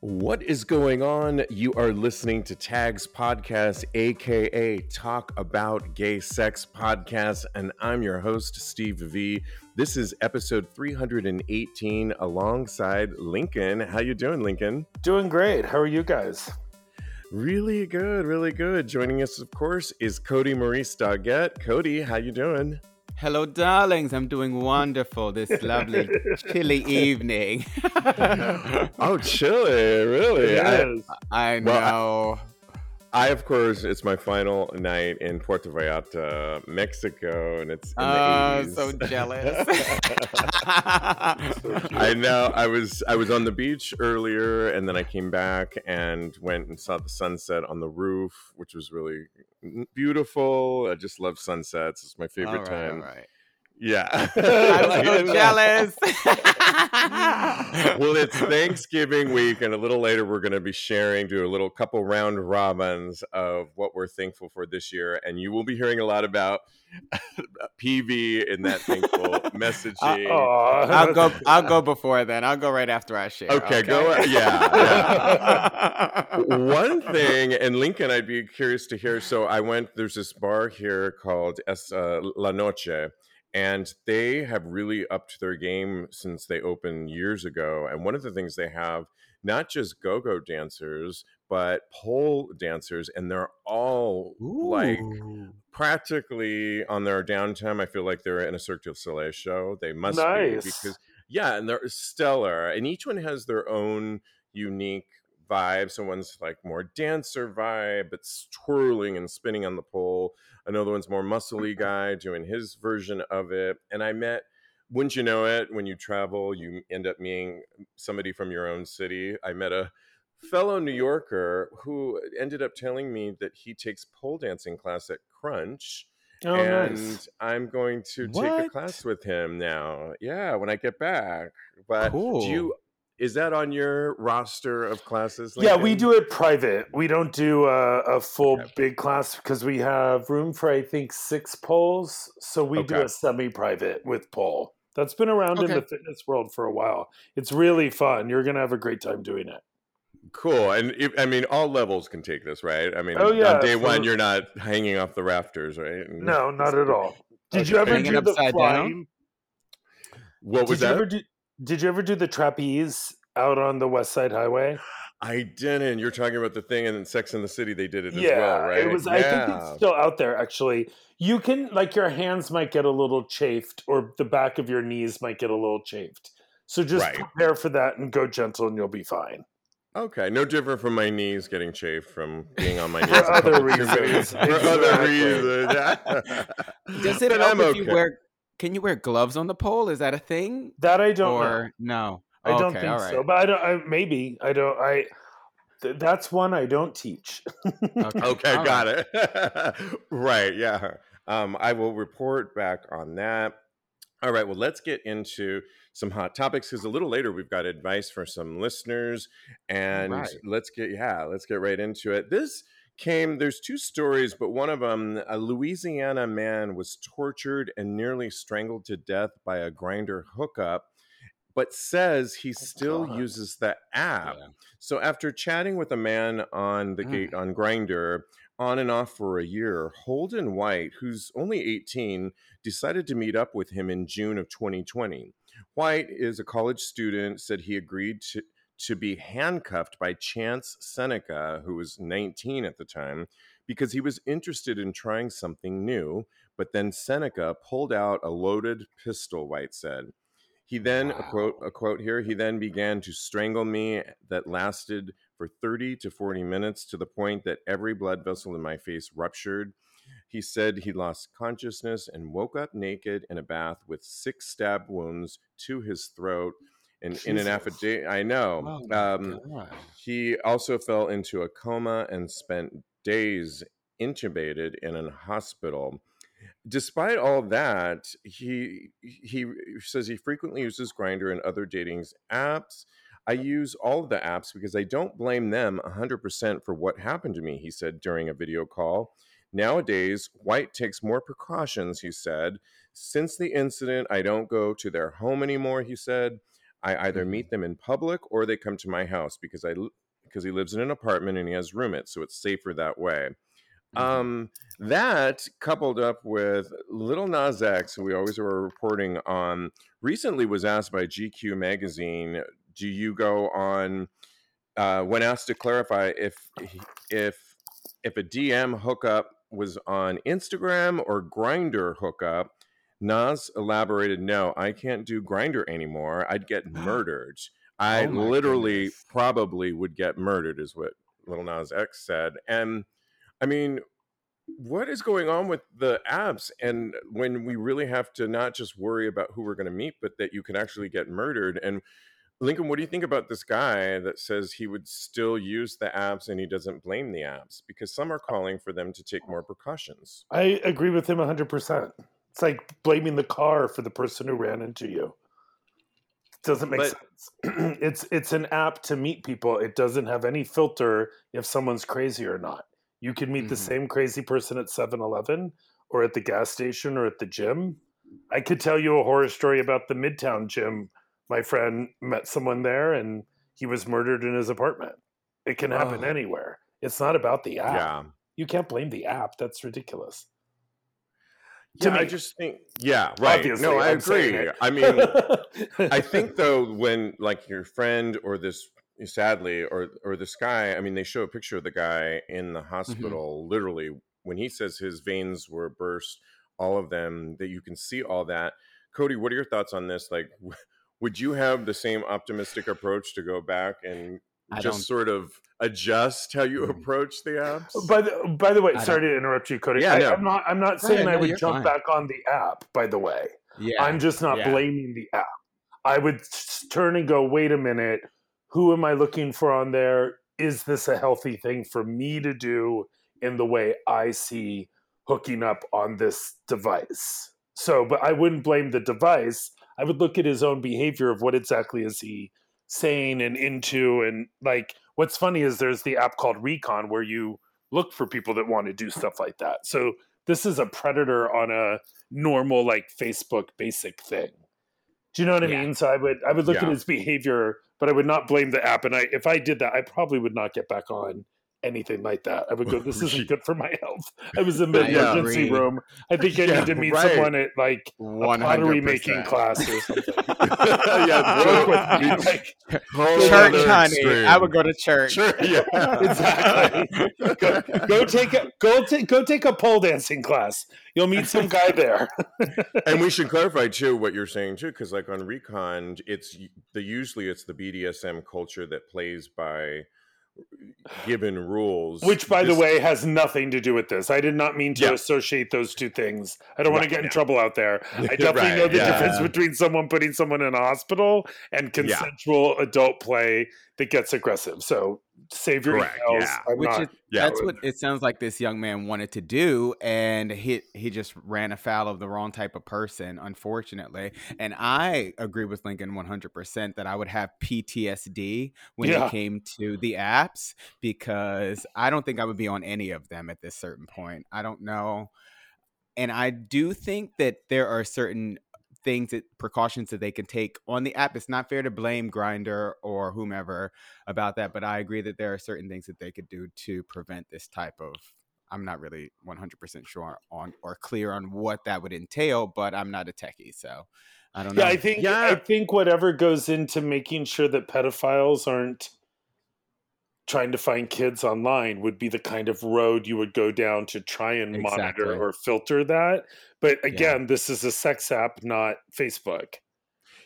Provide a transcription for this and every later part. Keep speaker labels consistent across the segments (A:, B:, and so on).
A: What is going on? You are listening to Tags Podcast, aka Talk About Gay Sex Podcast, and I'm your host, Steve V. This is episode 318 alongside Lincoln. How you doing, Lincoln?
B: Doing great. How are you guys?
A: Really good, really good. Joining us, of course, is Cody Maurice Doggett. Cody, how you doing?
C: Hello, darlings. I'm doing wonderful this lovely, chilly evening.
A: oh, chilly, really?
B: It
C: I, I know. Well,
A: I, of course, it's my final night in Puerto Vallarta, Mexico, and it's in
C: oh,
A: the ah, 80s.
C: so jealous.
A: I know. I was I was on the beach earlier, and then I came back and went and saw the sunset on the roof, which was really beautiful. I just love sunsets. It's my favorite
C: all
A: time.
C: Right, All right.
A: Yeah.
C: I'm so jealous.
A: well, it's Thanksgiving week, and a little later we're going to be sharing, do a little couple round robins of what we're thankful for this year, and you will be hearing a lot about PV in that thankful messaging.
B: Uh.
C: I'll go. I'll go before then. I'll go right after I share.
A: Okay,
C: Okay,
A: go. Yeah. yeah. One thing, and Lincoln, I'd be curious to hear. So I went. There's this bar here called Es, uh, La Noche, and they have really upped their game since they opened years ago. And one of the things they have, not just go-go dancers, but pole dancers, and they're all like practically on their downtime. I feel like they're in a Cirque du Soleil show. They must
B: Nice.
A: be because yeah, and they're stellar, and each one has their own unique vibe. Someone's like more dancer vibe, but twirling and spinning on the pole. Another one's more muscly mm-hmm. guy doing his version of it. And I met, wouldn't you know it, when you travel, you end up meeting somebody from your own city. I met a fellow New Yorker who ended up telling me that he takes pole dancing class at Crunch.
B: Oh,
A: and
B: nice.
A: I'm going to take a class with him now. Yeah, when I get back. But
C: Cool.
A: do you is that on your roster of classes?
B: Yeah, we do it private. We don't do a, a full
A: Okay.
B: big class because we have room for I think six poles. So we do a semi-private with pole. That's been around in the fitness world for a while. It's really fun. You're gonna have a great time doing it.
A: Cool. And if, I mean, all levels can take this, right? I mean,
B: Oh, yeah,
A: on day one, you're not hanging off the rafters, right? And-
B: No, not at all. Did you ever do the
C: upside down?
B: flying?
A: What was
B: did you
A: that?
B: Ever do? Did you ever do the trapeze out on the West Side Highway?
A: I didn't. You're talking about the thing in Sex in the City. They did it as
B: yeah,
A: well, right?
B: it was. I think it's still out there. Actually, you can like your hands might get a little chafed, or the back of your knees might get a little chafed. So just
A: Right.
B: prepare for that and go gentle, and you'll be fine.
A: Okay, no different from my knees getting chafed from being on my knees.
B: For other reasons.
A: For other reasons.
C: Does it
A: But
C: help
A: I'm
C: if you wear? Can you wear gloves on the pole? Is that a thing?
B: That I don't know.
C: no?
B: I don't think
C: all right.
B: so, but I don't. I, maybe I don't. I. Th- that's one I don't teach.
C: Okay,
A: Okay,
C: all
A: got it. right, yeah. Um, I will report back on that. All right, well, let's get into some hot topics because a little later we've got advice for some listeners, and
C: right.
A: let's get yeah, let's get right into it. This came. There's two stories, but one of them, a Louisiana man was tortured and nearly strangled to death by a Grindr hookup, but says he still
B: God.
A: uses the app.
C: Yeah.
A: So after chatting with a man on the
C: Mm.
A: gate on Grindr on and off for a year, Holden White, who's only 18, decided to meet up with him in June of 2020. White is a college student, said he agreed to to be handcuffed by Chance Seneca, who was 19 at the time, because he was interested in trying something new. But then Seneca pulled out a loaded pistol, White said. He then, a quote, a quote here, he then began to strangle me that lasted for 30 to 40 minutes to the point that every blood vessel in my face ruptured. He said he lost consciousness and woke up naked in a bath with six stab wounds to his throat. And in an affidavit, I know.
C: Oh
A: um, he also fell into a coma and spent days intubated in a hospital. Despite all that, he he says he frequently uses Grindr and other dating apps. I use all of the apps because I don't blame them 100% for what happened to me, he said during a video call. Nowadays, White takes more precautions, he said. Since the incident, I don't go to their home anymore, he said. I either
C: Mhm.
A: meet them in public or they come to my house because I because he lives in an apartment and he has roommates, so it's safer that way.
C: Mhm.
A: Um, that coupled up with Little Nas X, who we always were reporting on, recently was asked by GQ magazine, "Do you go on?" Uh, when asked to clarify if if if a DM hookup was on Instagram or Grindr hookup, Nas elaborated, "No, I can't do Grindr anymore. I'd get oh murdered. I
C: Oh
A: literally
C: goodness.
A: probably would get murdered," is what Little Nas X said, and I mean, what is going on with the apps? And when we really have to not just worry about who we're going to meet, but that you can actually get murdered. And Lincoln, what do you think about this guy that says he would still use the apps and he doesn't blame the apps? Because some are calling for them to take more precautions.
B: I agree with him 100%. It's like blaming the car for the person who ran into you. doesn't make
A: But-
B: sense. it's it's an app to meet people. It doesn't have any filter if someone's crazy or not. You can meet the
C: Mhm.
B: same crazy person at 7-Eleven or at the gas station or at the gym. I could tell you a horror story about the Midtown gym. My friend met someone there and he was murdered in his apartment. It can happen
C: Oh.
B: anywhere. It's not about the app.
A: Yeah.
B: You can't blame the app. That's ridiculous. To
A: Yeah, I just think, yeah, right.
B: Obviously,
A: no, I
B: I'm saying
A: agree. I mean, I think though when like your friend or this sadly or or this guy, I mean they show a picture of the guy in the mm-hmm. hospital literally when he says his veins were burst, all of them that you can see all that. Cody, what are your thoughts on this? Like would you have the same optimistic approach to go back and
C: I
A: just sort of adjust how you
C: Mm.
A: approach the apps?
B: By the by the way,
C: I
B: sorry to interrupt you, Cody.
A: Yeah,
B: I,
A: no.
B: I'm not. I'm not saying
C: ahead,
B: I
C: no,
B: would jump
C: fine.
B: back on the app. By the way,
C: Yeah.
B: I'm just not
C: yeah.
B: blaming the app. I would turn and go, wait a minute. Who am I looking for on there? Is this a healthy thing for me to do in the way I see hooking up on this device? So, but I wouldn't blame the device. I would look at his own behavior of what exactly is he saying and into. And like, what's funny is there's the app called Recon where you look for people that want to do stuff like that. So this is a predator on a normal like Facebook basic thing. Do you know what I
C: Yeah.
B: mean? So I would I would look at his behavior, but I would not blame the app. And I if I did that, I probably would not get back on anything like that. I would go, this isn't good for my health. I was in the
C: I
B: emergency
C: agree.
B: room. I think I
A: Yeah,
B: need to meet
A: right.
B: someone at like a pottery
C: 100%.
B: making class or something.
A: yeah,
B: Work me, like,
C: Church, honey.
A: extreme.
C: I would go to church.
A: Sure, yeah,
B: exactly. go, go take a go take go take a pole dancing class. You'll meet some guy there.
A: and we should clarify too what you're saying too, because like on Recon, it's the usually it's the BDSM culture that plays by given rules.
B: Which, by the way, has nothing to do with this. I did not mean to
A: Yeah.
B: associate those two things. I don't want to get in
A: yeah.
B: trouble out there. I definitely
A: Right,
B: know the
A: yeah.
B: difference between someone putting someone in a hospital and consensual adult play that gets aggressive. So save your
A: Correct,
B: emails.
A: yeah.
B: I'm
C: Which
B: not.
C: is
A: Yeah.
C: that's what it sounds like this young man wanted to do, and he he just ran afoul of the wrong type of person, unfortunately. And I agree with Lincoln one hundred percent that I would have PTSD when
B: Yeah.
C: it came to the apps because I don't think I would be on any of them at this certain point. I don't know, and I do think that there are certain things that precautions that they can take on the app. It's not fair to blame Grindr or whomever about that, but I agree that there are certain things that they could do to prevent this type of. I'm not really 100% sure on or clear on what that would entail, but I'm not a techie, so I don't know.
B: Yeah, I think
A: Yeah.
B: I think whatever goes into making sure that pedophiles aren't trying to find kids online would be the kind of road you would go down to try and monitor or filter that. But again, this is a sex app, not Facebook.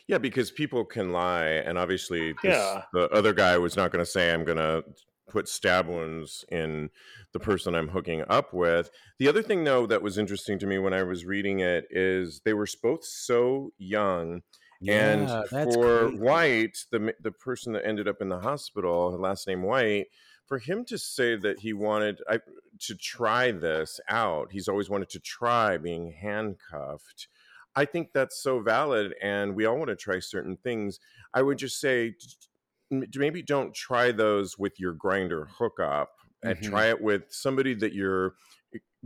A: Yeah, because people can lie, and obviously, this,
B: Yeah.
A: the other guy was not going to say, "I'm going to put stab wounds in the person I'm hooking up with." The other thing, though, that was interesting to me when I was reading it is they were both so young,
C: Yeah, that's
A: for
C: crazy.
A: White, the the person that ended up in the hospital, last name White, for him to say that he wanted I, to try this out, he's always wanted to try being handcuffed. I think that's so valid, and we all want to try certain things. I would just say, maybe don't try those with your Grindr hookup, and
C: Mhm.
A: try it with somebody that you're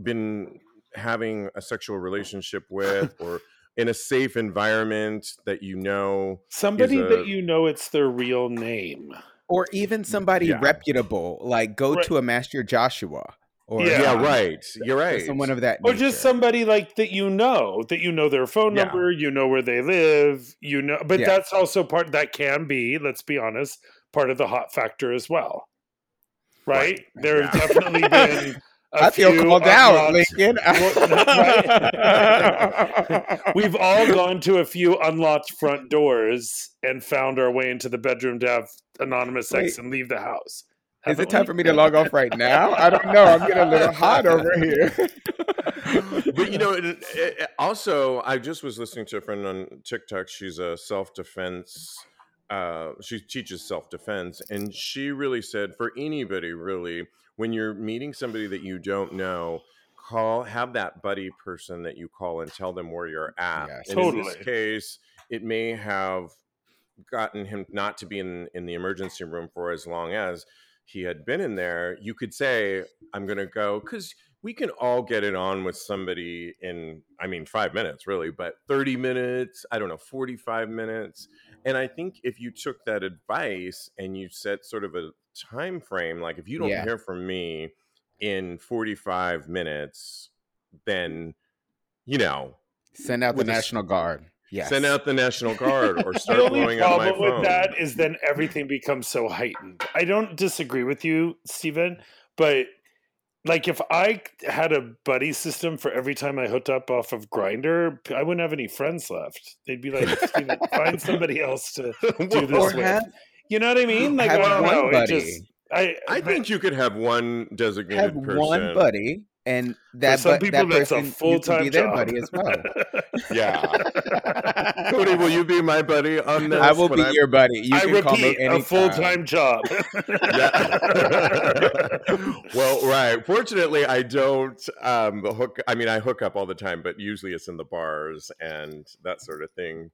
A: been having a sexual relationship with, or in a safe environment that you know
B: Somebody
A: a-
B: that you know it's their real name.
C: or even somebody
A: Yeah.
C: reputable, like go
B: Right.
C: to a Master Joshua, or
B: Yeah.
A: yeah, right you're
C: or
A: right
C: someone of that,
B: Or
C: nature.
B: just somebody like that you know, that you know their phone
A: Yeah.
B: number, you know where they live, you know but
C: Yeah.
B: that's also part that can be, let's be honest, part of the hot factor as well. Right?
A: Right.
B: There's
A: Yeah.
B: definitely been a
C: I feel
B: few
C: called out,
B: unlocked-
C: Lincoln.
B: We've all gone to a few unlocked front doors and found our way into the bedroom to have anonymous sex
C: Wait.
B: and leave the house.
C: Is
B: Haven't
C: it time
B: we?
C: for me to log off right now? I don't know. I'm getting a little hot over here.
A: but you know, it, it- it- also, I just was listening to a friend on TikTok. She's a self defense. Uh, she teaches self defense, and she really said for anybody, really, when you're meeting somebody that you don't know, call have that buddy person that you call and tell them where you're at.
C: Yes.
A: and in this case, it may have gotten him not to be in in the emergency room for as long as he had been in there. You could say, "I'm going to go," because we can all get it on with somebody in i mean five minutes really but 30 minutes i don't know 45 minutes and i think if you took that advice and you set sort of a time frame like if you don't
C: Yeah.
A: hear from me in 45 minutes then you know
C: Send out the
A: With a s-
C: National Guard. Yes.
A: send out the national guard or
B: The
A: start
B: only
A: blowing up my
B: problem with that is then everything becomes so heightened. I don't disagree with you, Stephen, but like if I had a buddy system for every time I hooked up off of Grindr, I wouldn't have any friends left. They'd be like, Steven, find somebody else to do this
C: Or
B: with.
C: have,
B: You know what I mean? Like
C: have
B: I don't
C: one
B: know. It
C: buddy.
B: just I
A: i
B: but
A: think you could have one designated
C: have
A: person
C: one buddy, and
B: for
C: that,
B: some
C: but,
B: people
C: that
B: that's
C: person
B: a full-time
C: be their
B: job.
C: buddy as well.
A: yeah cody will you be my buddy on this
C: I will be
A: I'm-
C: your buddy. You
B: I
C: can call me
B: repeat, a full time job.
A: yeah. well, right. Fortunately, I don't um, hook. I mean, I hook up all the time, but usually it's in the bars and that sort of thing.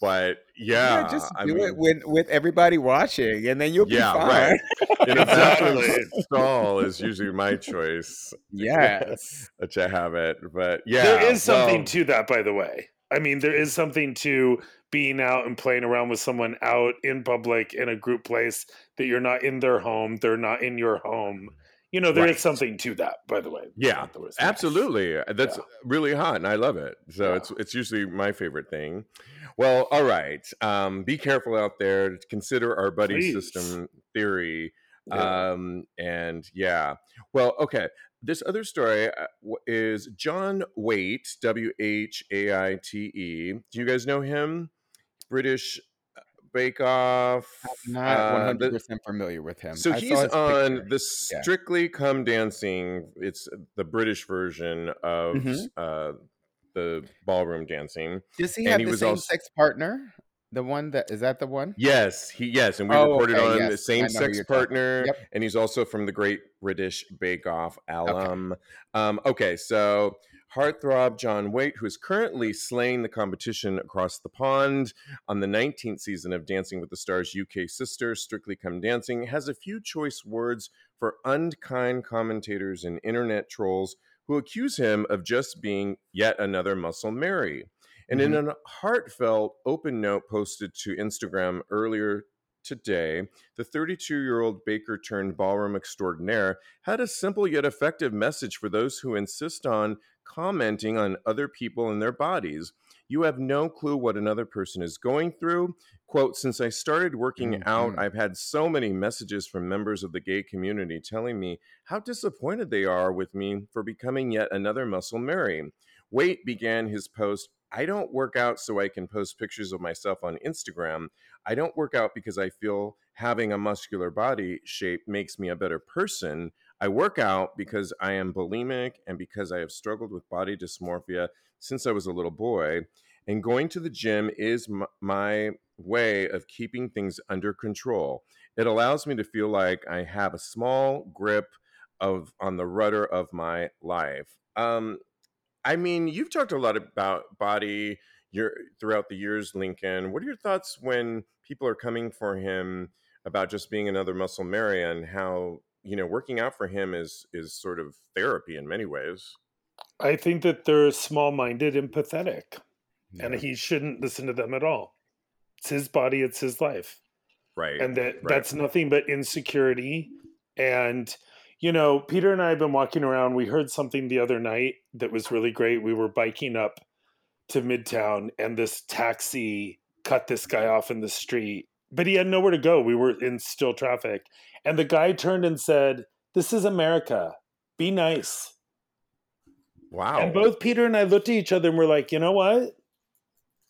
A: But yeah,
C: just
A: I
C: do
A: mean,
C: it with with everybody watching, and then you'll be
A: Yeah,
C: fine.
A: right. in a bathroom
B: Exactly.
A: stall is usually my choice
C: Yes.
A: to have it. But yeah,
B: there is something
A: well,
B: to that, by the way. I mean, there is something to being out and playing around with someone out in public in a group place that you're not in their home, they're not in your home. You know, there is
A: Right.
B: something to that, by the way.
A: Yeah,
B: the.
A: Absolutely. That's
B: Yeah.
A: really hot and I love it. So
B: Yeah.
A: it's it's usually my favorite thing. Well, all right. Um, be careful out there. Consider our buddy
B: Please.
A: system theory.
B: Yeah.
A: Um, and yeah. Well, okay. This other story uh, is John Whaite, W H A I T E. Do you guys know him? British Bake Off.
C: Not
A: uh,
C: one hundred percent familiar with him.
A: so
C: I
A: he's on
C: picture.
A: the
C: Yeah.
A: Strictly Come Dancing. It's the British version of
C: Mhm.
A: uh, the ballroom dancing.
C: Does he
A: and
C: have
A: he
C: the
A: was
C: same
A: also-
C: sex partner? The one that is that the one?
A: Yes, he yes, and we
C: Oh,
A: reported
C: okay,
A: on
C: yes.
A: the same sex partner,
C: Yep.
A: and he's also from the Great British Bake Off alum. Um, okay, so heartthrob John Whaite, who is currently slaying the competition across the pond on the 19th season of Dancing with the Stars UK sister, Strictly Come Dancing, has a few choice words for unkind commentators and internet trolls who accuse him of just being yet another muscle Mary. And in mm-hmm. a heartfelt open note posted to Instagram earlier today, the 32 year old baker turned ballroom extraordinaire had a simple yet effective message for those who insist on commenting on other people and their bodies. You have no clue what another person is going through. Quote, since I started working out,
C: Mhm.
A: I've had so many messages from members of the gay community telling me how disappointed they are with me for becoming yet another muscle Mary. Whaite began his post I don't work out so I can post pictures of myself on Instagram. I don't work out because I feel having a muscular body shape makes me a better person. I work out because I am bulimic and because I have struggled with body dysmorphia since I was a little boy. And going to the gym is m- my way of keeping things under control. It allows me to feel like I have a small grip of on the rudder of my life. Um, I mean, you've talked a lot about body your throughout the years, Lincoln. What are your thoughts when people are coming for him about just being another muscle Mary and how you know working out for him is is sort of therapy in many ways?
B: I think that they're small minded and pathetic. and he shouldn't listen to them at all. It's his body, it's his life.
A: right.
B: and that
A: right.
B: that's nothing but insecurity and you know peter and i have been walking around we heard something the other night that was really great we were biking up to midtown and this taxi cut this guy off in the street but he had nowhere to go. We were in still traffic. And the guy turned and said this is america. Be nice.
A: Wow.
B: and both peter and i looked at each other and we're like you know what?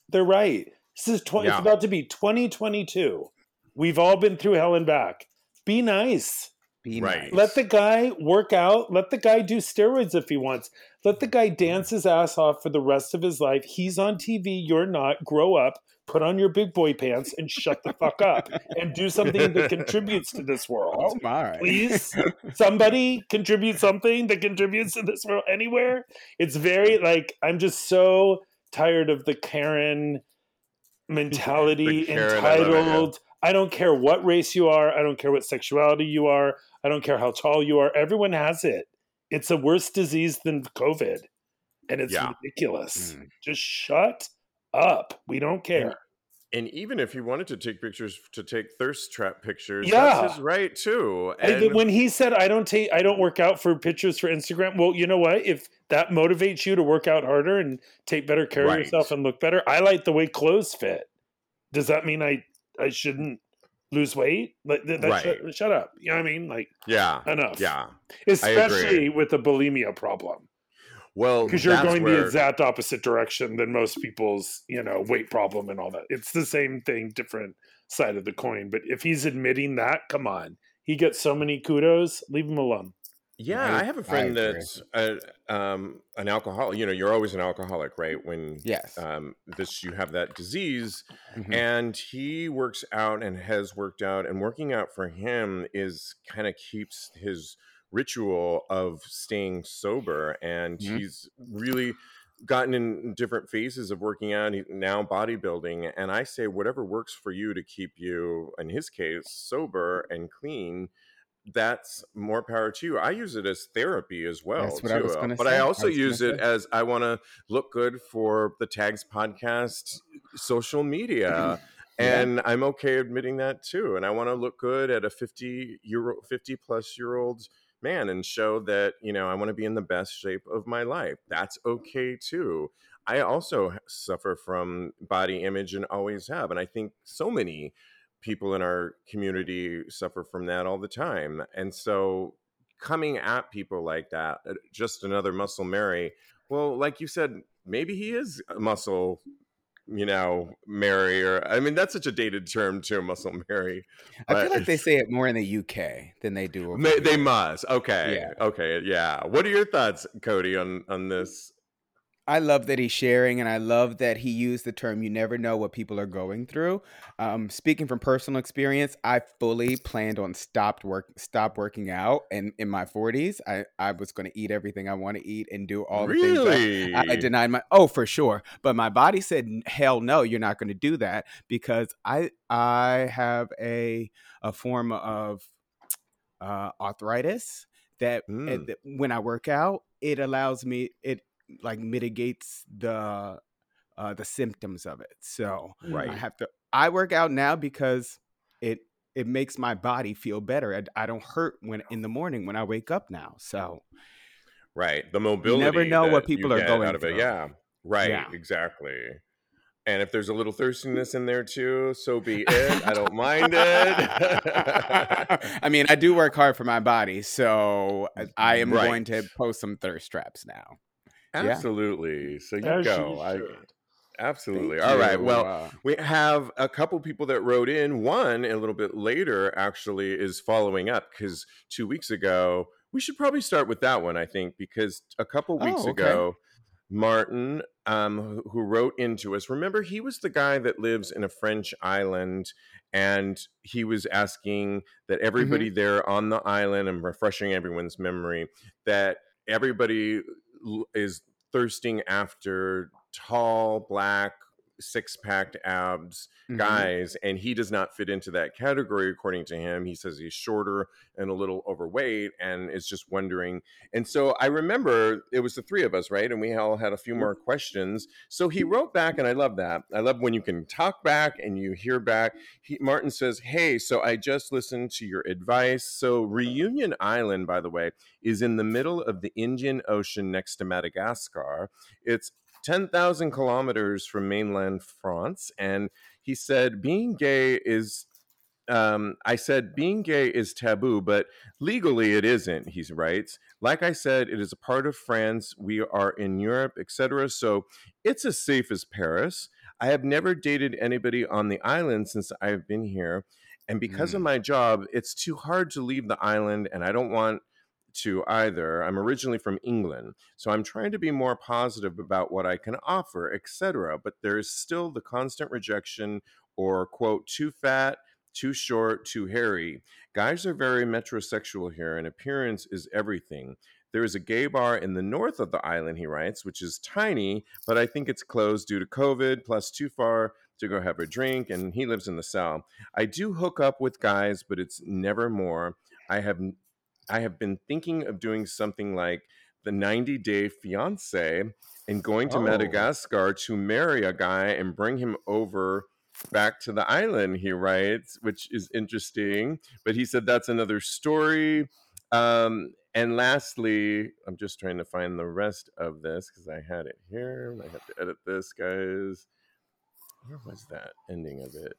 B: They're right. This is 20
A: Yeah.
B: it's about to be 2022 we've all been through hell and back. Be nice.
C: Be
A: Right.
C: nice.
B: let the guy work out. Let the guy do steroids if he wants let the guy dance his ass off for the rest of his life. He's on tv you're not. Grow up. Put on your big boy pants and shut the fuck up and do something that contributes to this world.
C: Oh my!
B: please. Somebody contribute something that contributes to this world anywhere. It's very like i'm just so tired of the karen mentality
A: The Karen, I
B: entitled I don't care what race you are. I don't care what sexuality you are. I don't care how tall you are. Everyone has it it's a worse disease than covid and it's
A: Yeah.
B: ridiculous
C: Mm.
B: just shut up we don't care
A: and even if he wanted to take pictures to take thirst trap pictures,
B: Yeah.
A: that's his right too.
B: I-
A: And
B: when he said I don't take I don't work out for pictures for Instagram, well, you know what? If that motivates you to work out harder and take better care
A: Right.
B: of yourself and look better, I like the way clothes fit. Does that mean I I shouldn't lose weight? Like that, that
A: Right.
B: shut, shut up. You know what I mean? Like
A: yeah,
B: enough.
A: yeah.
B: Especially with the bulimia problem.
A: Well,
B: Because you're going
A: where-
B: the exact opposite direction than most people's, you know, weight problem and all that. It's the same thing, different side of the coin. But if he's admitting that, come on. He gets so many kudos, leave him alone.
A: Yeah,
C: I-
A: I have a friend that's a, um, an alcoholic. You know, you're always an alcoholic, right? When
C: Yes.
A: um, this you have that disease,
C: Mhm.
A: and he works out and has worked out, and working out for him is kind of keeps his ritual of staying sober, and
C: Mhm.
A: he's really gotten in different phases of working out now bodybuilding and i say whatever works for you to keep you in his case sober and clean that's more power to you. I use it as therapy as well.
C: I
A: too,
C: was
A: uh, but. I
C: I
A: also
C: gonna
A: use it
C: say.
A: as I want to look good for the Tags podcast social media.
C: Yeah.
A: And I'm okay admitting that too. And I want to look good at a 50 year 50 plus year old man and show that, you know, I want to be in the best shape of my life. That's okay too. I also suffer from body image and always have. And I think so many people in our community suffer from that all the time. And so coming at people like that, uh, just another muscle Mary, well, like you said, maybe he is a muscle, you know, Mary, or I mean, that's such a dated term too, muscle Mary.
C: I feel like they say it more in the UK than they do.
A: They must. Okay.
C: Yeah.
A: Okay. Yeah. What are your thoughts, Cody, on on this?
C: I love that he's sharing, and I love that he used the term "you never know what people are going through." Um, speaking from personal experience, I fully planned on stopped work, stop working out, and in my forties, I I was going to eat everything I want to eat and do all the things. I, I denied my oh for sure, but my body said hell no, you're not going to do that because I I have a a form of uh, arthritis that,
A: Mm.
C: that when I work out, it allows me it like mitigates the uh, the symptoms of it. So
A: Right.
C: I have to I work out now because it it makes my body feel better. I, I don't hurt when in the morning when I wake up now. So
A: Right. The mobility.
C: You never
A: know what
C: people are going
A: out of it.
C: through.
A: Yeah. Right.
C: Yeah.
A: Exactly. And if there's a little thirstiness in there too, so be it. I don't mind it.
C: I mean, I do work hard for my body, so I- I am
A: Right.
C: going to post some thirst traps now. Yeah.
A: Absolutely. So you
B: As
A: go.
B: you
A: I, absolutely.
C: Thank
A: All right.
C: you.
A: Well,
C: Uh,
A: we have a couple people that wrote in. One a little bit later actually is following up because two weeks ago we should probably start with that one. I think because a couple weeks
C: Oh, okay.
A: ago, Martin, um, who- who wrote into us. Remember, he was the guy that lives in a French island, and he was asking that everybody there on the island and refreshing everyone's memory that everybody is thirsting after tall, black, six packed abs
C: Mhm.
A: guys, and he does not fit into that category according to him. He says he's shorter and a little overweight, and is just wondering. And so I remember it was the three of us, right? And we all had a few more questions. So he wrote back, and I love that. I love when you can talk back and you hear back. He, Martin says, "Hey, so I just listened to your advice. So Reunion Island, by the way, is in the middle of the Indian Ocean next to Madagascar. It's 10,000 kilometers from mainland France. And he said, being gay is, um, I said, being gay is taboo, but legally it isn't, he writes. Like I said, it is a part of France. We are in Europe, etc. So it's as safe as Paris. I have never dated anybody on the island since I've been here. And because of
C: Mm.
A: my job, it's too hard to leave the island, and I don't want to either. I'm originally from England, so I'm trying to be more positive about what I can offer, etc. But there is still the constant rejection or quote too fat, too short, too hairy. Guys are very metrosexual here, and appearance is everything. There is a gay bar in the north of the island, he writes, which is tiny, but I think it's closed due to COVID, plus too far to go have a drink, and he lives in the south. I do hook up with guys, but it's never more. I have I have been thinking of doing something like the 90 Day Fiance and going to
C: Oh.
A: Madagascar to marry a guy and bring him over back to the island, he writes, which is interesting. But he said that's another story. Um, and lastly, I'm just trying to find the rest of this because I had it here. I have to edit this, guys. Where was that ending of it?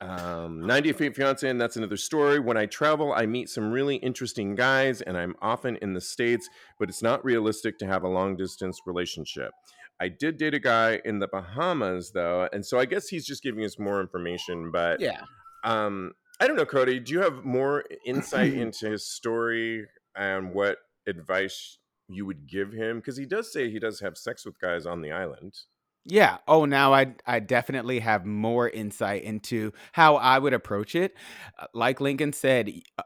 A: Um, 90 Feet Fiance, and that's another story. When I travel, I meet some really interesting guys, and I'm often in the States, but it's not realistic to have a long distance relationship. I did date a guy in the Bahamas, though, and so I guess he's just giving us more information. But
C: Yeah.
A: um, I don't know, Cody. Do you have more insight into his story and what advice you would give him? Because he does say he does have sex with guys on the island.
C: Yeah. Oh, now I I definitely have more insight into how I would approach it. Uh, Like Lincoln said, uh,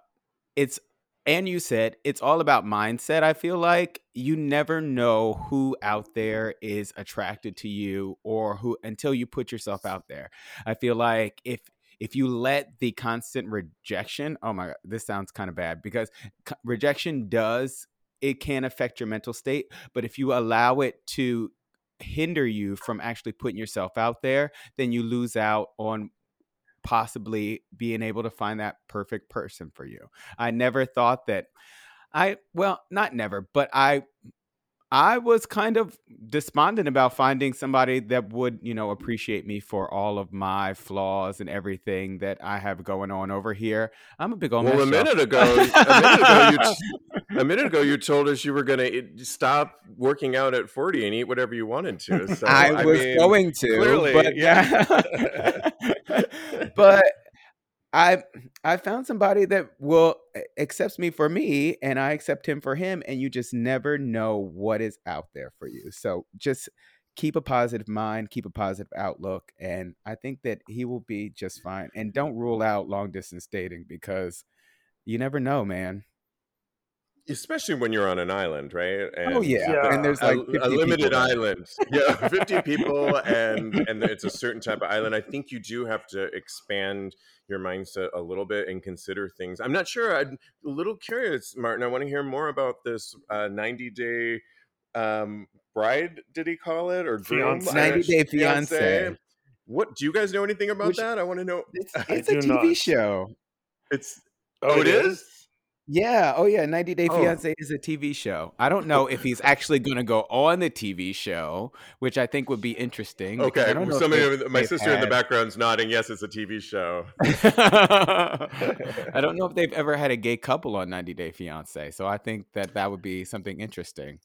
C: it's and you said it's all about mindset. I feel like you never know who out there is attracted to you or who until you put yourself out there. I feel like if if you let the constant rejection, oh my god, this sounds kind of bad because rejection does it can affect your mental state, but if you allow it to hinder you from actually putting yourself out there, then you lose out on possibly being able to find that perfect person for you. I never thought that I well, not never, but I I was kind of despondent about finding somebody that would, you know, appreciate me for all of my flaws and everything that I have going on over here. I'm a big old
A: Well, a minute ago, a minute ago, you a minute ago, you told us you were going to eh, stop working out at 40 and eat whatever you wanted to. So
C: I was
A: mean,
C: going to,
A: clearly,
C: but
A: yeah.
C: but I I found somebody that will eh, accepts me for me, and I accept him for him, and you just never know what is out there for you. So just keep a positive mind, keep a positive outlook, and I think that he will be just fine. And don't rule out long distance dating because you never know, man.
A: Especially when you're on an island, right?
C: oh yeah.
B: Yeah.
C: and there's
A: a,
C: like
A: a
C: 50
A: limited
C: people
A: island. Yeah, 50 people and and it's a certain type of island. I think you do have to expand your mindset a little bit and consider things. I'm not sure. I'm a little curious, Martin. I want to hear more about this uh, 90 day um, bride. Did he call it or groom?
B: Fiancé.
C: 90 Day
A: Fiancé.
C: Fiancé.
A: What do you guys know anything about
C: Which-
A: that? I want to know.
C: It's, it's a TV
B: not.
C: show.
A: It's
B: Oh,
A: oh, it is.
C: Yeah. Oh, yeah. 90 Day
A: Oh.
C: Fiance is a TV show. I don't know if he's actually going to go on the TV show, which I think would be interesting. because
A: Okay,
C: I don't know if
A: somebody,
C: they've-
A: over- my
C: they've
A: sister in the
C: had-
A: background's nodding. Yes, it's a TV show.
C: I don't know if they've ever had a gay couple on 90 Day Fiance, so I think that that would be something interesting.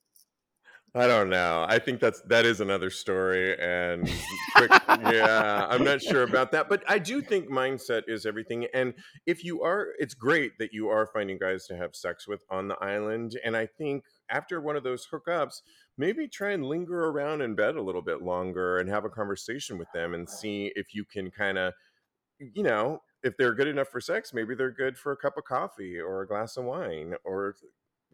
A: I don't know. I think that's that is another story, and quick, yeah, I'm not sure about that. But I do think mindset is everything. And if you are, it's great that you are finding guys to have sex with on the island. And I think after one of those hookups, maybe try and linger around in bed a little bit longer and have a conversation with them and see if you can kind of, you know, if they're good enough for sex, maybe they're good for a cup of coffee or a glass of wine or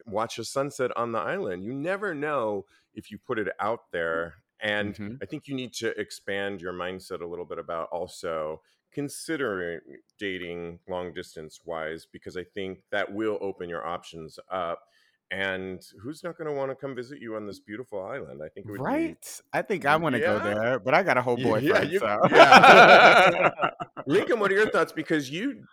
A: watch a sunset on the island. You never know if you put it out there And
C: Mhm.
A: I think you need to expand your mindset a little bit about also considering dating long distance wise, because I think that will open your options up. And who's not going to want to come visit you on this beautiful island? I think it would be
C: Right. I think I want to go there, but I got a whole
A: Yeah,
C: boyfriend.
A: you-
C: so.
A: yeah. Lincoln, what are your thoughts? Because you,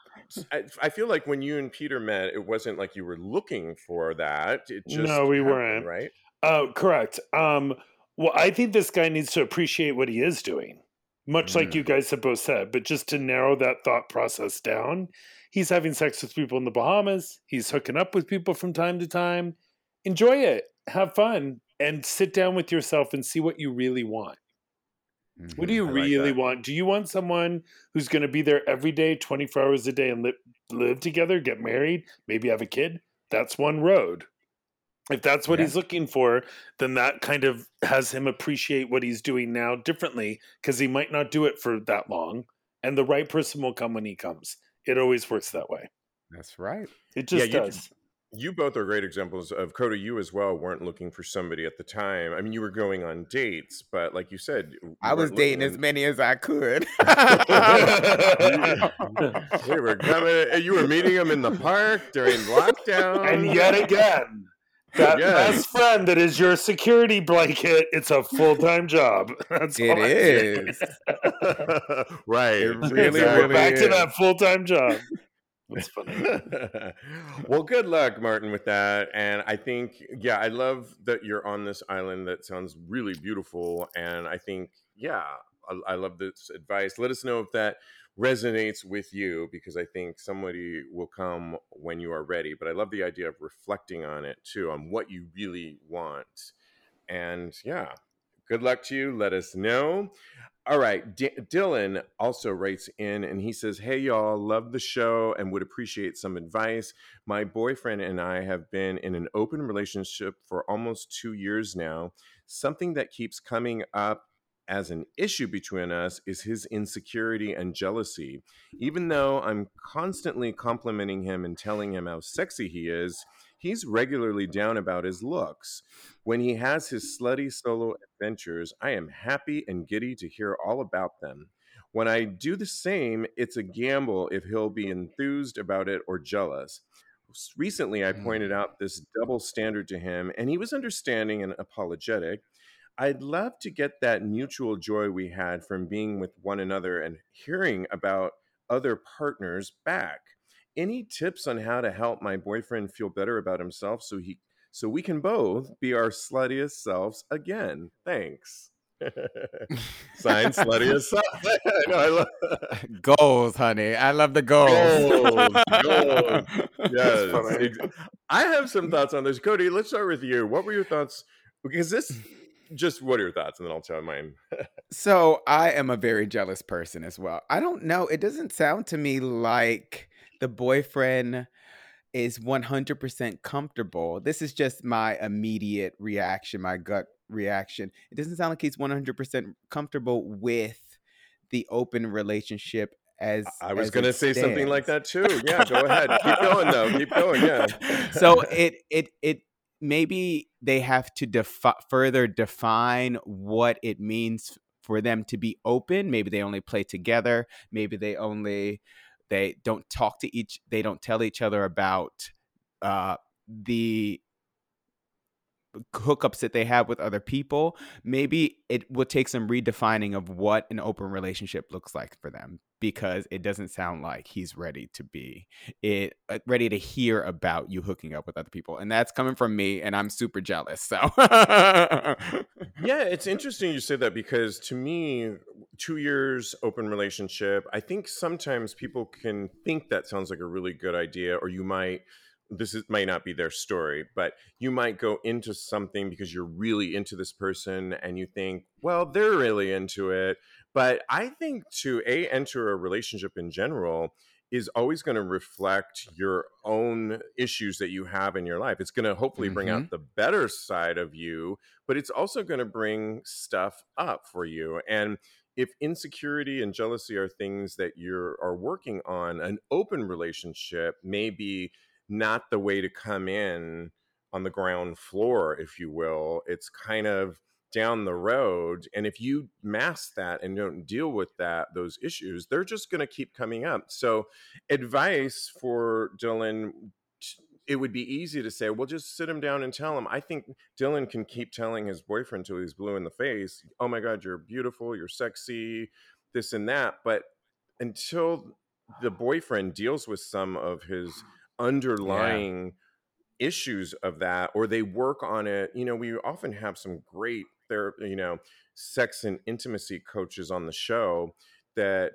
A: I, I feel like when you and Peter met, it wasn't like you were looking for that. It just
B: No, we
A: happened,
B: weren't.
A: right?
B: Oh, correct. Um, well, I think this guy needs to appreciate what he is doing, much like
C: Mm.
B: you guys have both said. But just to narrow that thought process down, he's having sex with people in the Bahamas. He's hooking up with people from time to time. Enjoy it, have fun, and sit down with yourself and see what you really want. Mm-hmm. What do you
A: I
B: really
A: that.
B: want? Do you want someone who's going to be there every day, 24 hours a day, and li- live together, get married, maybe have a kid? That's one road. If that's what
C: Yeah.
B: he's looking for, then that kind of has him appreciate what he's doing now differently because he might not do it for that long. And the right person will come when he comes. It always works that way.
C: That's right.
B: It just
A: you-
B: does.
A: You both are great examples of Cody. You as well weren't looking for somebody at the time. I mean, you were going on dates, but like you said, you
C: I was dating
A: looking
C: as many as I could.
A: we were coming. Eh, you were meeting them in the park during lockdown.
B: and yet again, that
A: Yes.
B: best friend that is your security blanket, it's a full time job. That's
C: It
B: all
C: is.
A: right.
C: It
B: It's-
C: really,
B: we're
C: really
B: back to that full time job. That's funny.
A: well, good luck, Martin, with that. And I think, yeah, I love that you're on this island that sounds really beautiful. And I think, yeah, I, I love this advice. Let us know if that resonates with you because I think somebody will come when you are ready. But I love the idea of reflecting on it too, on what you really want. And yeah, good luck to you. Let us know. All right. D- Dylan also writes in and he says, Hey, y'all, love the show and would appreciate some advice. My boyfriend and I have been in an open relationship for almost two years now. Something that keeps coming up as an issue between us is his insecurity and jealousy. Even though I'm constantly complimenting him and telling him how sexy he is, he's regularly down about his looks. When he has his slutty solo adventures, I am happy and giddy to hear all about them. When I do the same, it's a gamble if he'll be enthused about it or jealous. Recently, I pointed hmm. out this double standard to him, and he was understanding and apologetic. I'd love to get that mutual joy we had from being with one another and hearing about other partners back. Any tips on how to help my boyfriend feel better about himself so he so we can both be our sluttiest selves again? Thanks. Signed, sluttiest self. I know, I love
C: goals, honey. I love the goals.
A: Goals, goals. Yes. I have some thoughts on this. Cody, let's start with you. What were your thoughts? Because this, just what are your thoughts? And then I'll tell mine.
C: So I am a very jealous person as well. I don't know. It doesn't sound to me like the boyfriend is 100% comfortable. This is just my immediate reaction, my gut reaction. It doesn't sound like he's 100% comfortable with the open relationship as
A: I was going to say something like that too. Yeah, go ahead. Keep going though. Keep going. Yeah.
C: so it it it maybe they have to defi- further define what it means for them to be open maybe they only play together maybe they only they don't talk to each they don't tell each other about uh the hookups that they have with other people maybe it will take some redefining of what an open relationship looks like for them because it doesn't sound like he's ready to be it uh, ready to hear about you hooking up with other people and that's coming from me and i'm super jealous so
A: Yeah, it's interesting you say that because to me, two years open relationship, I think sometimes people can think that sounds like a really good idea, or you might. This is, might not be their story, but you might go into something because you're really into this person and you think, well, they're really into it. But I think to a enter a relationship in general is always going to reflect your own issues that you have in your life. It's going to hopefully bring out mm-hmm. the better side of you, but it's also going to bring stuff up for you. And if insecurity and jealousy are things that you're are working on, an open relationship may be not the way to come in on the ground floor, if you will. It's kind of down the road and if you mask that and don't deal with that those issues they're just going to keep coming up so advice for dylan it would be easy to say well just sit him down and tell him i think dylan can keep telling his boyfriend till he's blue in the face oh my god you're beautiful you're sexy this and that but until the boyfriend deals with some of his underlying yeah. issues of that or they work on it you know we often have some great there you know sex and intimacy coaches on the show that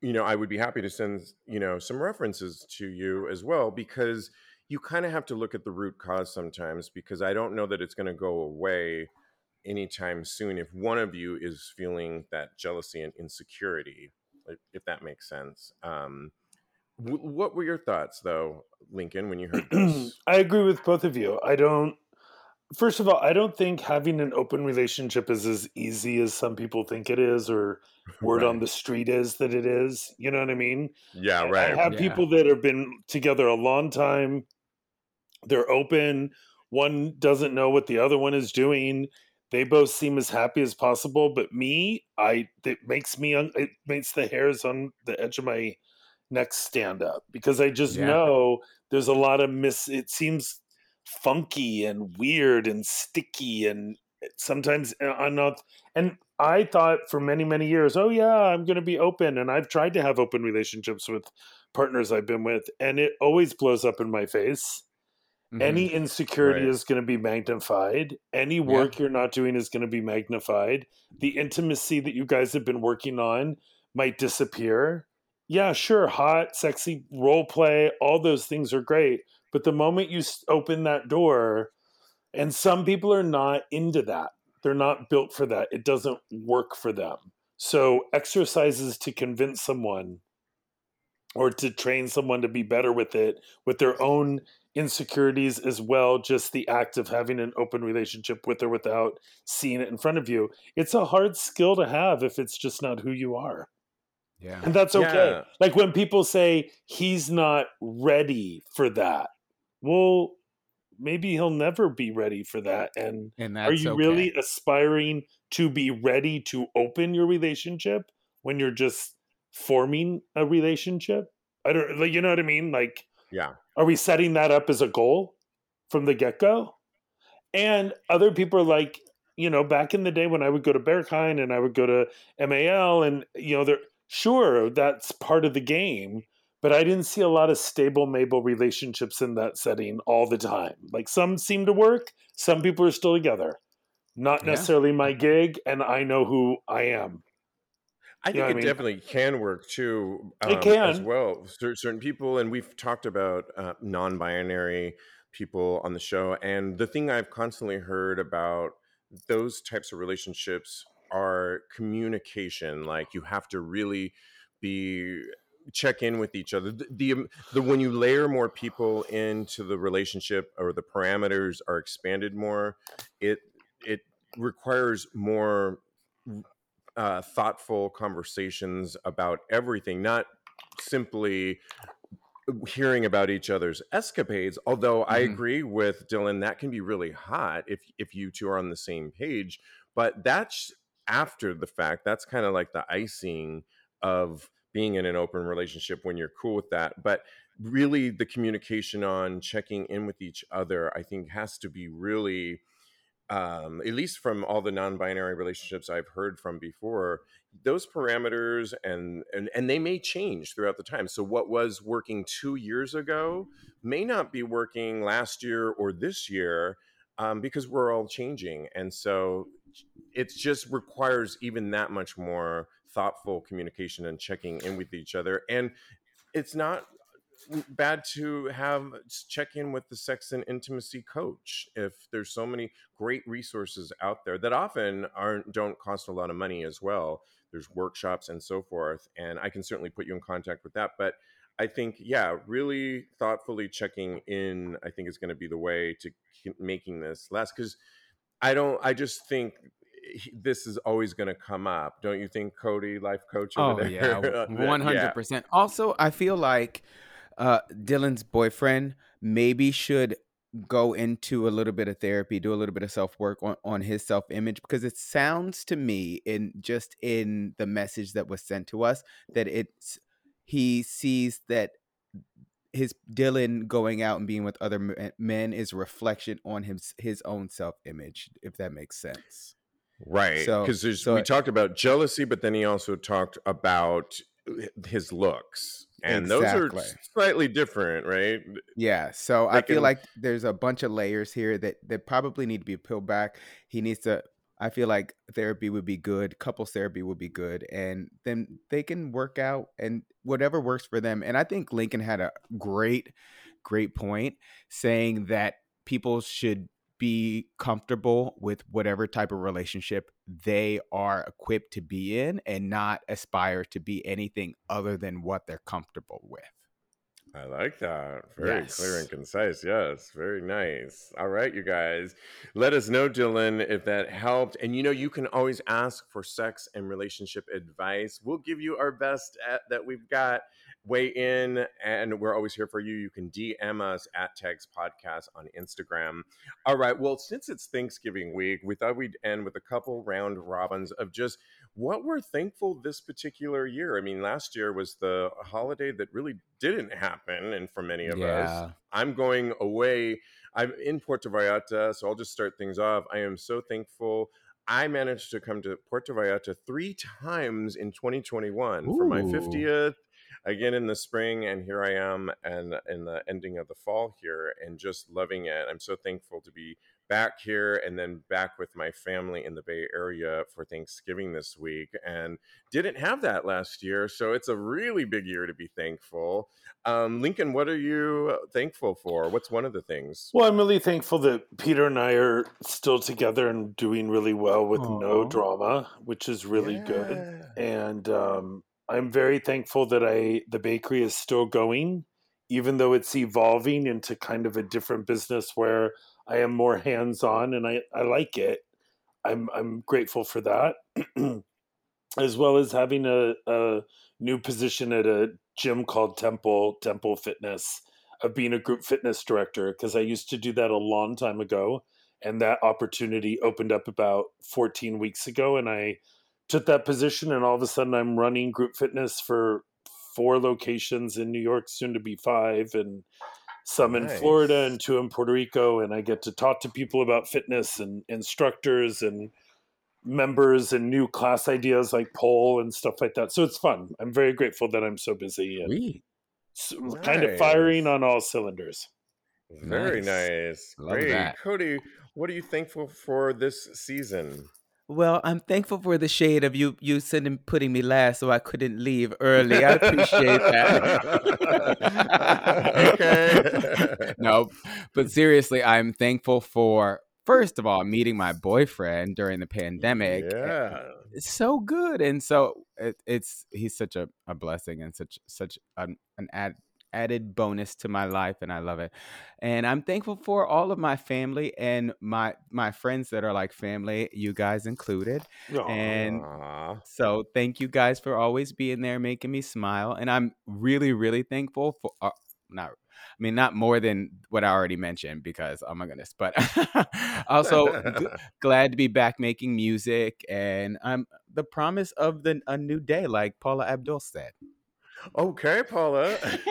A: you know i would be happy to send you know some references to you as well because you kind of have to look at the root cause sometimes because i don't know that it's going to go away anytime soon if one of you is feeling that jealousy and insecurity if that makes sense um, w- what were your thoughts though lincoln when you heard this
B: i agree with both of you i don't first of all, I don't think having an open relationship is as easy as some people think it is, or word right. on the street is that it is. You know what I mean?
A: Yeah, right.
B: I have
A: yeah.
B: people that have been together a long time. They're open. One doesn't know what the other one is doing. They both seem as happy as possible, but me, I it makes me un, it makes the hairs on the edge of my neck stand up because I just yeah. know there's a lot of miss. It seems funky and weird and sticky and eh, sometimes eh, I'm not and I thought for many many years oh yeah I'm going to be open and I've tried to have open relationships with partners I've been with and it always blows up in my face mm-hmm. any insecurity right. is going to be magnified any work yeah. you're not doing is going to be magnified the intimacy that you guys have been working on might disappear yeah sure hot sexy role play all those things are great but the moment you open that door, and some people are not into that, they're not built for that. It doesn't work for them. So, exercises to convince someone or to train someone to be better with it, with their own insecurities as well, just the act of having an open relationship with or without seeing it in front of you. It's a hard skill to have if it's just not who you are.
C: Yeah.
B: And that's okay. Yeah. Like when people say he's not ready for that, well, maybe he'll never be ready for that. And,
C: and
B: are you
C: okay.
B: really aspiring to be ready to open your relationship when you're just forming a relationship? I don't like you know what I mean? Like
A: yeah.
B: Are we setting that up as a goal from the get-go? And other people are like, you know, back in the day when I would go to Berghain and I would go to MAL and you know, they're sure that's part of the game but I didn't see a lot of stable Mabel relationships in that setting all the time. Like some seem to work, some people are still together. Not yeah. necessarily my gig, and I know who I am.
A: I think it I mean? definitely can work too.
B: Um, it can
A: as well. Certain people, and we've talked about uh, non-binary people on the show, and the thing I've constantly heard about those types of relationships are communication. Like you have to really be check in with each other. The, the, um, the when you layer more people into the relationship or the parameters are expanded more, it it requires more uh, thoughtful conversations about everything, not simply hearing about each other's escapades although mm-hmm. i agree with dylan that can be really hot if if you two are on the same page but that's after the fact that's kind of like the icing of being in an open relationship when you're cool with that. But really, the communication on checking in with each other, I think, has to be really, um, at least from all the non-binary relationships I've heard from before, those parameters and and and they may change throughout the time. So what was working two years ago may not be working last year or this year. Um, because we're all changing. And so it just requires even that much more thoughtful communication and checking in with each other. And it's not bad to have check in with the sex and intimacy coach if there's so many great resources out there that often aren't don't cost a lot of money as well there's workshops and so forth and i can certainly put you in contact with that but i think yeah really thoughtfully checking in i think is going to be the way to making this last because i don't i just think this is always going to come up, don't you think, Cody, life coach?
C: oh yeah, one hundred percent. Also, I feel like uh, Dylan's boyfriend maybe should go into a little bit of therapy, do a little bit of self work on, on his self image because it sounds to me in just in the message that was sent to us that it's he sees that his Dylan going out and being with other eh, men is a reflection on his his own self image, if that makes sense.
A: Right. Because so, so we talked about jealousy, but then he also talked about eh, his looks and exactly. those are slightly different right
C: yeah so i feel like there's a bunch of layers here that that probably need to be peeled back he needs to i feel like therapy would be good couples therapy would be good and then they can work out and whatever works for them and i think lincoln had a great great point saying that people should be comfortable with whatever type of relationship they are equipped to be in and not aspire to be anything other than what they're comfortable with.
A: I like that. Very yes. clear and concise. Yes, very nice. All right, you guys. Let us know, Dylan, if that helped. And you know, you can always ask for sex and relationship advice. We'll give you our best at, that we've got weigh in and we're always here for you you can dm us at tags podcast on instagram all right well since it's thanksgiving week we thought we'd end with a couple round robins of just what we're thankful this particular year i mean last year was the holiday that really didn't happen and for many of yeah. us i'm going away i'm in puerto vallarta so i'll just start things off i am so thankful I managed to come to Puerto Vallarta three times in 2021 Ooh. for my 50th, again in the spring and here i am and in the ending of the fall here and just loving it i'm so thankful to be back here and then back with my family in the bay area for thanksgiving this week and didn't have that last year so it's a really big year to be thankful um, lincoln what are you thankful for what's one of the things
B: well i'm really thankful that peter and i are still together and doing really well with Aww. no drama which is really yeah. good and um, I'm very thankful that I the bakery is still going, even though it's evolving into kind of a different business where I am more hands on and I, I like it. I'm I'm grateful for that. as well as having a, a new position at a gym called Temple Temple Fitness of being a group fitness director because I used to do that a long time ago and that opportunity opened up about 14 weeks ago and I took that position and all of a sudden I'm running group fitness for four locations in New York, soon to be five, and some nice. in Florida and two in Puerto Rico. And I get to talk to people about fitness and instructors and members and new class ideas like pole and stuff like that. So it's fun. I'm very grateful that I'm so busy and so, nice. kind of firing on all cylinders.
A: Very nice. nice. Great. That. Cody, what are you thankful for this season?
C: Well, I'm thankful for the shade of you you sending putting me last so I couldn't leave early. I appreciate that. okay. no, but seriously, I'm thankful for first of all meeting my boyfriend during the pandemic.
A: Yeah.
C: It's so good and so it, it's he's such a, a blessing and such such an, an ad, added bonus to my life and I love it. And I'm thankful for all of my family and my my friends that are like family, you guys included. Aww. And so thank you guys for always being there making me smile and I'm really really thankful for uh, not I mean, not more than what I already mentioned because oh my goodness, but also g- glad to be back making music and I'm the promise of the a new day, like Paula Abdul said.
A: Okay, Paula.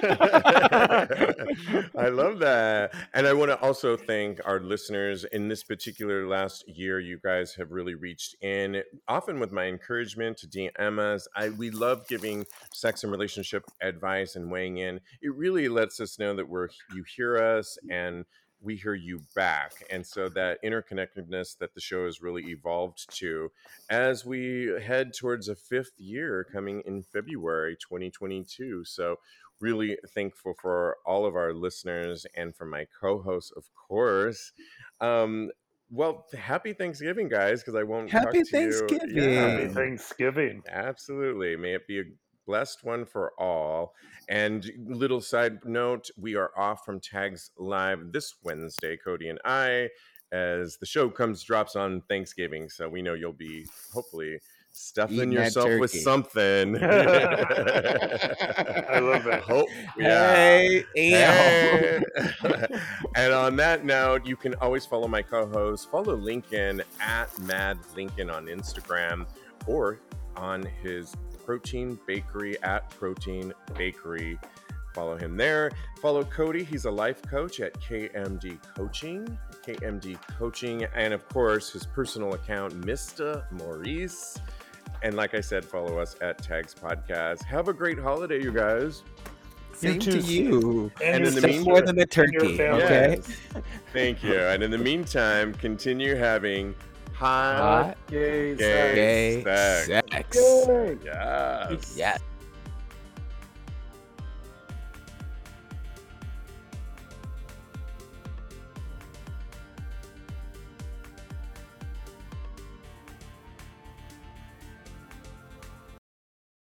A: I love that. And I want to also thank our listeners in this particular last year. You guys have really reached in, often with my encouragement to DM us. I, we love giving sex and relationship advice and weighing in. It really lets us know that we're you hear us and we hear you back. And so that interconnectedness that the show has really evolved to as we head towards a fifth year coming in February 2022. So really thankful for all of our listeners and for my co-hosts, of course. Um, well, happy Thanksgiving, guys, because I won't
C: happy Thanksgiving.
B: Yeah. Happy Thanksgiving.
A: Absolutely. May it be a blessed one for all. And little side note, we are off from Tags Live this Wednesday, Cody and I, as the show comes drops on Thanksgiving. So we know you'll be hopefully stuffing Eating yourself with something.
B: I love that.
A: Hope, yeah. Hey,
C: hey.
A: and on that note, you can always follow my co-host. Follow Lincoln at Mad Lincoln on Instagram or on his Protein Bakery at Protein Bakery. Follow him there. Follow Cody. He's a life coach at KMD Coaching. KMD Coaching, and of course his personal account, Mr. Maurice. And like I said, follow us at Tags Podcast. Have a great holiday, you guys.
C: Same
B: too,
C: to you.
A: And in the meantime-
C: more than the turkey. Okay.
A: Yes. Thank you. And in the meantime, continue having hot,
C: Hot
A: gay,
C: Gay
A: sex.
C: sex.
B: Yay.
A: Yes.
C: Yes.